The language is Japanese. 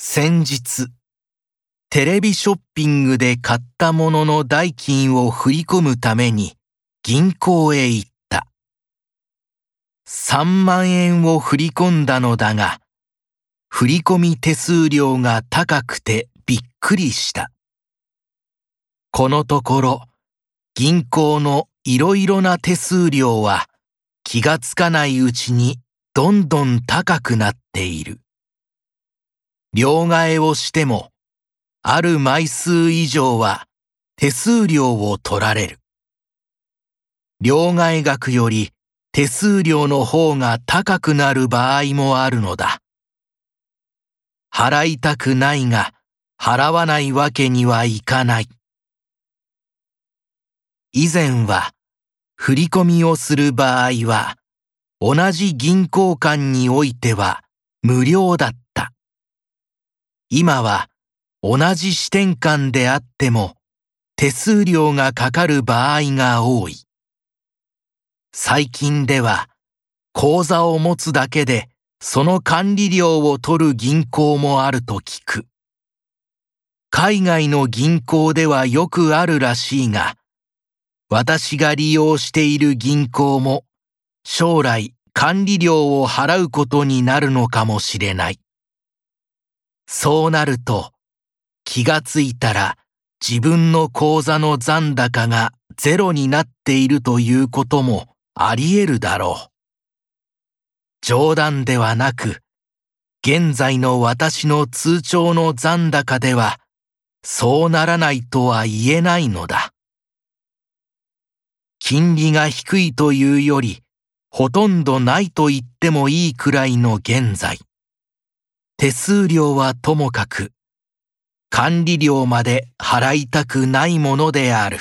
先日、テレビショッピングで買ったものの代金を振り込むために銀行へ行った。3万円を振り込んだのだが、振込手数料が高くてびっくりした。このところ、銀行のいろいろな手数料は気がつかないうちにどんどん高くなっている。両替をしても、ある枚数以上は手数料を取られる。両替額より手数料の方が高くなる場合もあるのだ。払いたくないが、払わないわけにはいかない。以前は、振り込みをする場合は、同じ銀行間においては無料だった。今は同じ支店間であっても手数料がかかる場合が多い。最近では口座を持つだけでその管理料を取る銀行もあると聞く。海外の銀行ではよくあるらしいが、私が利用している銀行も将来管理料を払うことになるのかもしれない。そうなると、気がついたら自分の口座の残高がゼロになっているということもあり得るだろう。冗談ではなく、現在の私の通帳の残高では、そうならないとは言えないのだ。金利が低いというより、ほとんどないと言ってもいいくらいの現在。手数料はともかく、管理料まで払いたくないものである。